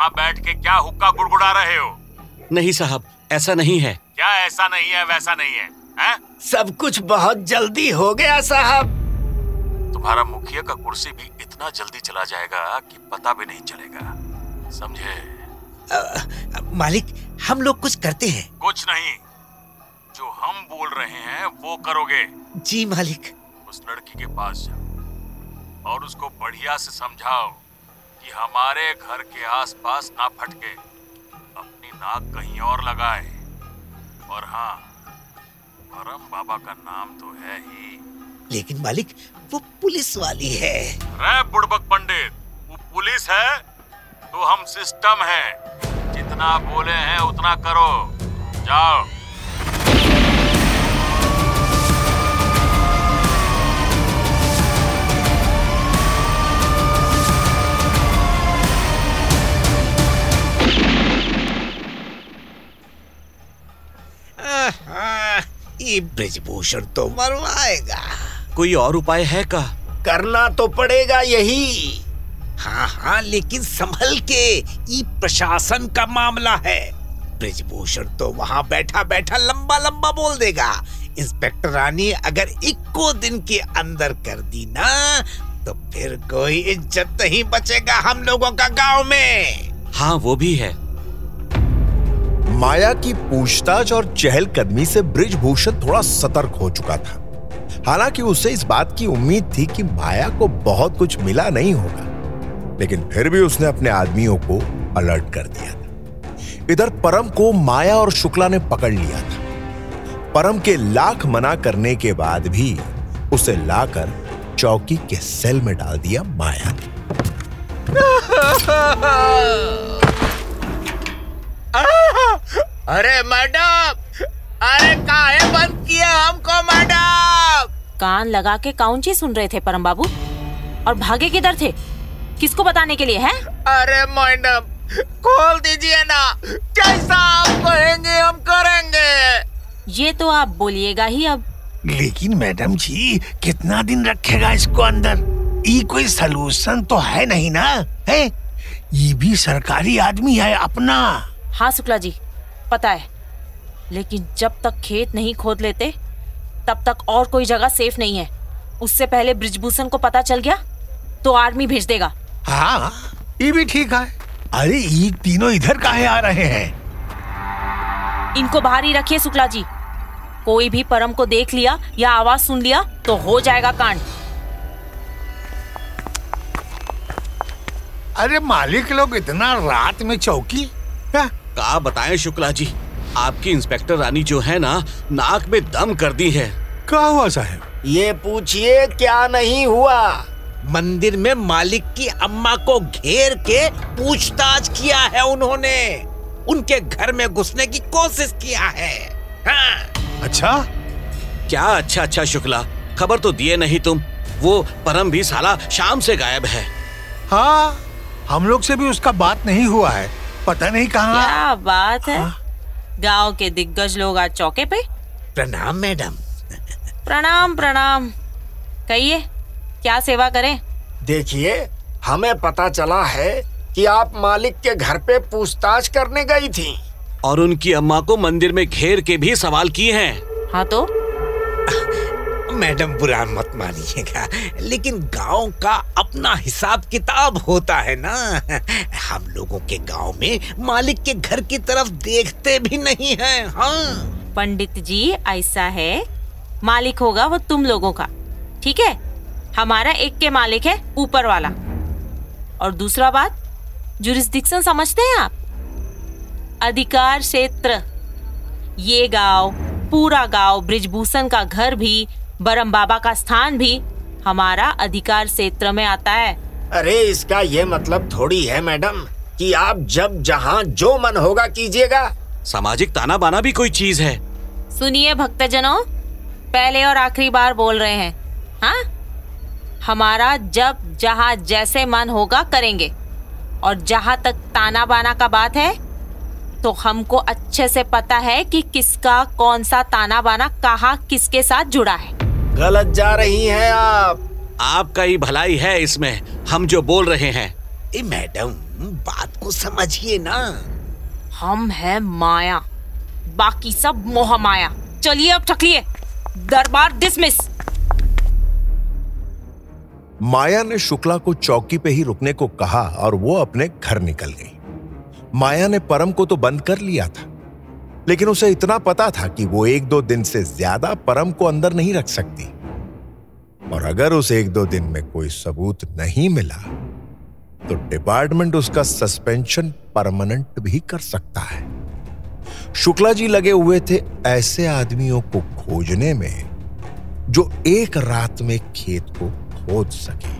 वहाँ बैठ के क्या हुक्का गुड़गुड़ा रहे हो? नहीं साहब ऐसा नहीं है। क्या ऐसा नहीं है वैसा नहीं है हैं? सब कुछ बहुत जल्दी हो गया साहब। तुम्हारा मुखिया का कुर्सी भी इतना जल्दी चला जाएगा कि पता भी नहीं चलेगा। समझे? मालिक हम लोग कुछ करते हैं। कुछ नहीं। जो हम बोल रहे हैं वो करोगे। जी मालिक। उस लड़की के पास जाओ और उसको बढ़िया से समझाओ। कि हमारे घर के आसपास ना फटके अपनी नाक कहीं और लगाए। और हाँ परम बाबा का नाम तो है ही। लेकिन मालिक वो पुलिस वाली है। रे बुड़बक पंडित वो पुलिस है तो हम सिस्टम है। जितना बोले हैं उतना करो। जाओ। ये ब्रिजभूषण तो मरवाएगा। कोई और उपाय है का? करना तो पड़ेगा यही। हाँ हाँ लेकिन संभल के ये प्रशासन का मामला है। ब्रिजभूषण तो वहाँ बैठा बैठा लंबा लंबा बोल देगा। इंस्पेक्टर रानी अगर इक्को दिन के अंदर कर दी ना तो फिर कोई इज़्ज़त नहीं बचेगा हम लोगों का गाँव में। हाँ वो भी है। माया की पूछताछ और चहलकदमी से ब्रिजभूषण थोड़ा सतर्क हो चुका था। हालाँकि उसे इस बात की उम्मीद थी कि माया को बहुत कुछ मिला नहीं होगा, लेकिन फिर भी उसने अपने आदमियों को अलर्ट कर दिया था। इधर परम को माया और शुक्ला ने पकड़ लिया था। परम के लाख मना करने के बाद भी उसे लाकर चौकी के सेल में डाल दिया माया ने। अरे मैडम! अरे काहे बंद किया हमको मैडम? कान लगा के कौन चीज़ सुन रहे थे परम बाबू। और भागे किधर थे? किसको बताने के लिए है? अरे मैडम खोल दीजिए ना। जैसा आप कहेंगे हम करेंगे? ये तो आप बोलिएगा ही अब। लेकिन मैडम जी कितना दिन रखेगा इसको अंदर? ये कोई सलूशन तो है नहीं ना है? ये भी सरकारी आदमी है अपना। हाँ शुक्ला जी। पता है। लेकिन जब तक खेत नहीं खोद लेते तब तक और कोई जगह सेफ़ नहीं है। उससे पहले ब्रिजभूषण को पता चल गया तो आर्मी भेज देगा। हाँ ये भी ठीक है। अरे ये तीनों इधर काहे आ रहे हैं? इनको बाहर ही रखिए शुक्ला जी। कोई भी परम को देख लिया या आवाज़ सुन लिया तो हो जाएगा कांड। अरे मालिक लोग इतना रात में चौकी हाँ, का बताएँ शुक्ला जी। आपकी इंस्पेक्टर रानी जो है ना नाक में दम कर दी है। क्या हुआ साहब? ये पूछिए क्या नहीं हुआ? मंदिर में मालिक की अम्मा को घेर के पूछताछ किया है उन्होंने। उनके घर में घुसने की कोशिश किया है। हाँ। अच्छा? क्या अच्छा अच्छा शुक्ला खबर तो दिए नहीं तुम। वो परम भी साला शाम से गायब है। हाँ हम लोग से भी उसका बात नहीं हुआ है। पता नहीं कहाँ। क्या बात है? हाँ? गाँव के दिग्गज लोग आज चौके पे? प्रणाम मैडम। प्रणाम प्रणाम। कहिए क्या सेवा करें? देखिए हमें पता चला है कि आप मालिक के घर पे पूछताछ करने गई थी। और उनकी अम्मा को मंदिर में घेर के भी सवाल किए हैं। हाँ तो? मैडम बुरा मत मानिएगा। लेकिन गाँव का अपना हिसाब किताब होता है ना। हम लोगों के गाँव में मालिक के घर की तरफ़ देखते भी नहीं हैं हाँ। पंडित जी, ऐसा है। मालिक होगा वो तुम लोगों का। ठीक है? हमारा एक के मालिक है, ऊपर वाला। और दूसरा बात जुरिस्डिक्शन समझते हैं आप? अधिकार क्षेत्र। ये गाँव, पूरा गाँव ब्रिजभूषण का घर भी बरम बाबा का स्थान भी हमारा अधिकार क्षेत्र में आता है। अरे इसका ये मतलब थोड़ी है मैडम कि आप जब जहाँ जो मन होगा कीजिएगा। सामाजिक ताना बाना भी कोई चीज़ है। सुनिए भक्तजनों पहले और आखिरी बार बोल रहे हैं। हाँ? हमारा जब जहाँ जैसे मन होगा करेंगे। और जहाँ तक ताना बाना का बात है तो हमको अच्छे से पता है कि किसका कौन सा ताना बाना कहाँ किसके साथ जुड़ा है। गलत जा रही हैं आप। आपका ही भलाई है इसमें। हम जो बोल रहे हैं। ए मैडम बात को समझिए ना। हम है माया। बाकी सब मोह माया। चलिए अब ठकलिए दरबार डिसमिस माया ने शुक्ला को चौकी पे ही रुकने को कहा और वो अपने घर निकल गई। माया ने परम को तो बंद कर लिया था। लेकिन उसे इतना पता था कि वो एक दो दिन से ज़्यादा परम को अंदर नहीं रख सकती। और अगर उसे एक दो दिन में कोई सबूत नहीं मिला तो डिपार्टमेंट उसका सस्पेंशन परमानेंट भी कर सकता है। शुक्ला जी लगे हुए थे ऐसे आदमियों को खोजने में, जो एक रात में खेत को खोद सके।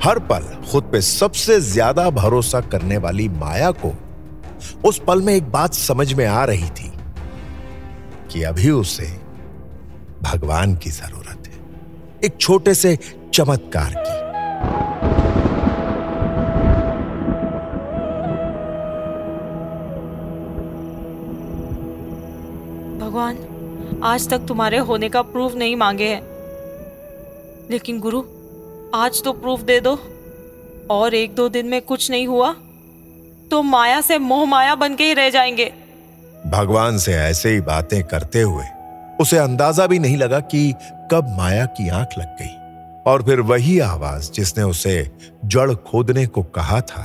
हर पल खुद पे सबसे ज़्यादा भरोसा करने वाली माया को उस पल में एक बात समझ में आ रही थी कि अभी उसे भगवान की ज़रूरत है। एक छोटे से चमत्कार की। भगवान, आज तक तुम्हारे होने का प्रूफ नहीं मांगे हैं। लेकिन गुरु, आज तो प्रूफ दे दो। और एक दो दिन में कुछ नहीं हुआ। तो माया से मोह माया बन के ही रह जाएँगे। भगवान से ऐसे ही बातें करते हुए उसे अंदाज़ा भी नहीं लगा कि कब माया की आँख लग गई। और फिर वही आवाज़ जिसने उसे जड़ खोदने को कहा था,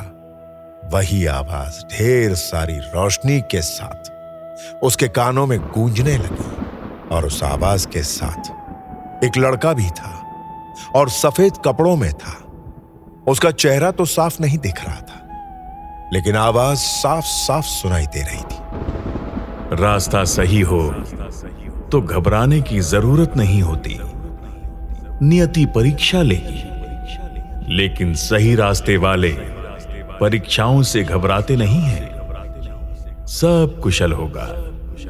वही आवाज़ ढेर सारी रोशनी के साथ उसके कानों में गूंजने लगी और उस आवाज़ के साथ एक लड़का भी था और सफ़ेद कपड़ों में था। उसका चेहरा तो साफ़ नहीं दिख रहा था। लेकिन आवाज़ साफ़ साफ़ सुनाई दे रही थी। रास्ता सही हो तो घबराने की ज़रूरत नहीं होती। नियति परीक्षा लेगी लेकिन सही रास्ते वाले परीक्षाओं से घबराते नहीं हैं। सब कुशल होगा।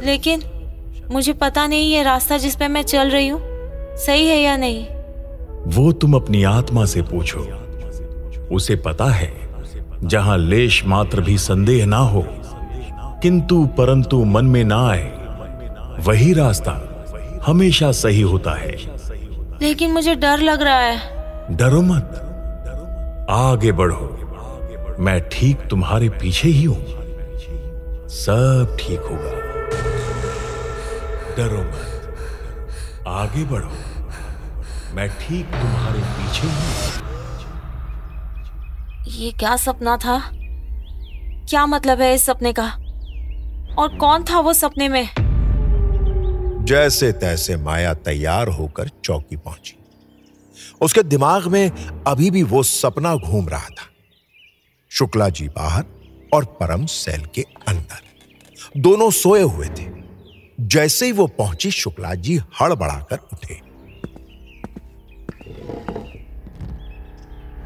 लेकिन मुझे पता नहीं ये रास्ता जिस पे मैं चल रही हूँ सही है या नहीं। वो तुम अपनी आत्मा से पूछो। उसे पता है जहाँ लेश मात्र भी संदेह ना हो किंतु परंतु मन में ना आए वही रास्ता हमेशा सही होता है। लेकिन मुझे डर लग रहा है। डरो मत। आगे बढ़ो। मैं ठीक तुम्हारे पीछे ही हूँ। सब ठीक होगा। डरो मत। आगे बढ़ो। मैं ठीक तुम्हारे पीछे ही हूँ। ये क्या सपना था? क्या मतलब है इस सपने का? और कौन था वो सपने में? जैसे तैसे माया तैयार होकर चौकी पहुँची। उसके दिमाग में अभी भी वो सपना घूम रहा था। शुक्ला जी बाहर और परम सेल के अंदर। दोनों सोए हुए थे। जैसे ही वो पहुँची, शुक्ला जी हड़बड़ाकर उठे।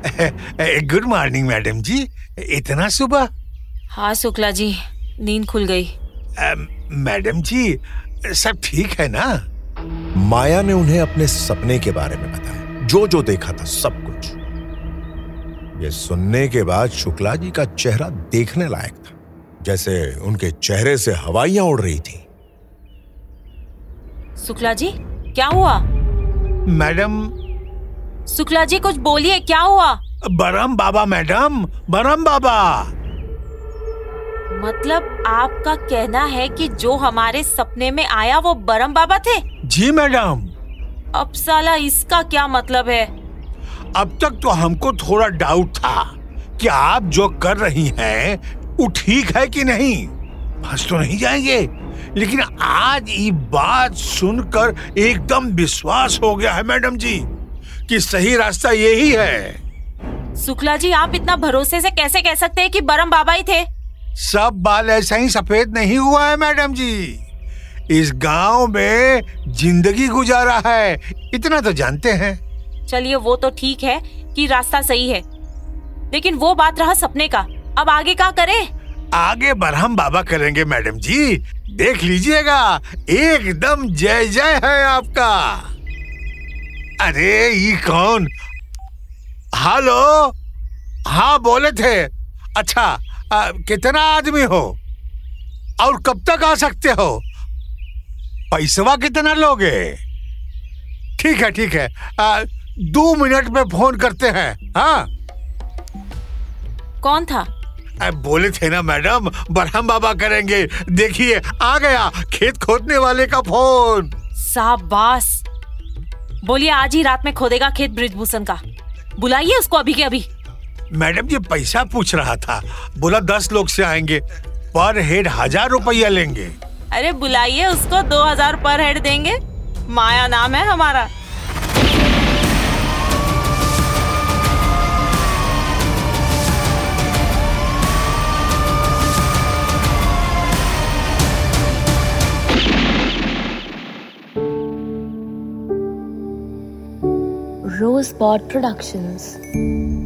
गुड मॉर्निंग मैडम जी इतना सुबह हाँ शुक्ला जी नींद खुल गई मैडम जी सब ठीक है ना माया ने उन्हें अपने सपने के बारे में बताया जो जो देखा था सब कुछ ये सुनने के बाद शुक्ला जी का चेहरा देखने लायक था जैसे उनके चेहरे से हवाइयाँ उड़ रही थी शुक्ला जी क्या हुआ मैडम शुक्ला जी कुछ बोलिए क्या हुआ? बरम बाबा मैडम बरम बाबा। मतलब आपका कहना है कि जो हमारे सपने में आया वो बरम बाबा थे? जी मैडम। अब साला इसका क्या मतलब है? अब तक तो हमको थोड़ा डाउट था कि आप जो कर रही हैं वो ठीक है कि नहीं? फंस तो नहीं जाएँगे। लेकिन आज ये बात सुनकर एकदम विश्वास हो गया है मैडम जी। कि सही रास्ता यही है। शुक्ला जी आप इतना भरोसे से कैसे कह सकते हैं कि बरम बाबा ही थे? सब बाल ऐसा ही सफ़ेद नहीं हुआ है मैडम जी। इस गाँव में ज़िंदगी गुजारा है इतना तो जानते हैं। चलिए वो तो ठीक है कि रास्ता सही है। लेकिन वो बात रहा सपने का। अब आगे क्या करें? आगे बरहम बाबा करेंगे मैडम जी। देख लीजिएगा एकदम जय जय है आपका। अरे ये कौन? हेलो? हाँ बोले थे। अच्छा आ, कितना आदमी हो? और कब तक आ सकते हो? पैसवा कितना लोगे? ठीक है ठीक है। आ, दो मिनट में फ़ोन करते हैं हाँ? कौन था? अब बोले थे ना मैडम बरहम बाबा करेंगे। देखिए आ गया खेत खोदने वाले का फ़ोन। शाबाश। बोलिए आज ही रात में खोदेगा खेत ब्रिजभूषण का। बुलाइए उसको अभी के अभी। मैडम जी पैसा पूछ रहा था। बोला दस लोग से आएँगे। पर हेड हज़ार रुपया लेंगे। अरे बुलाइए उसको दो हज़ार पर हेड देंगे। माया नाम है हमारा। Sport Productions.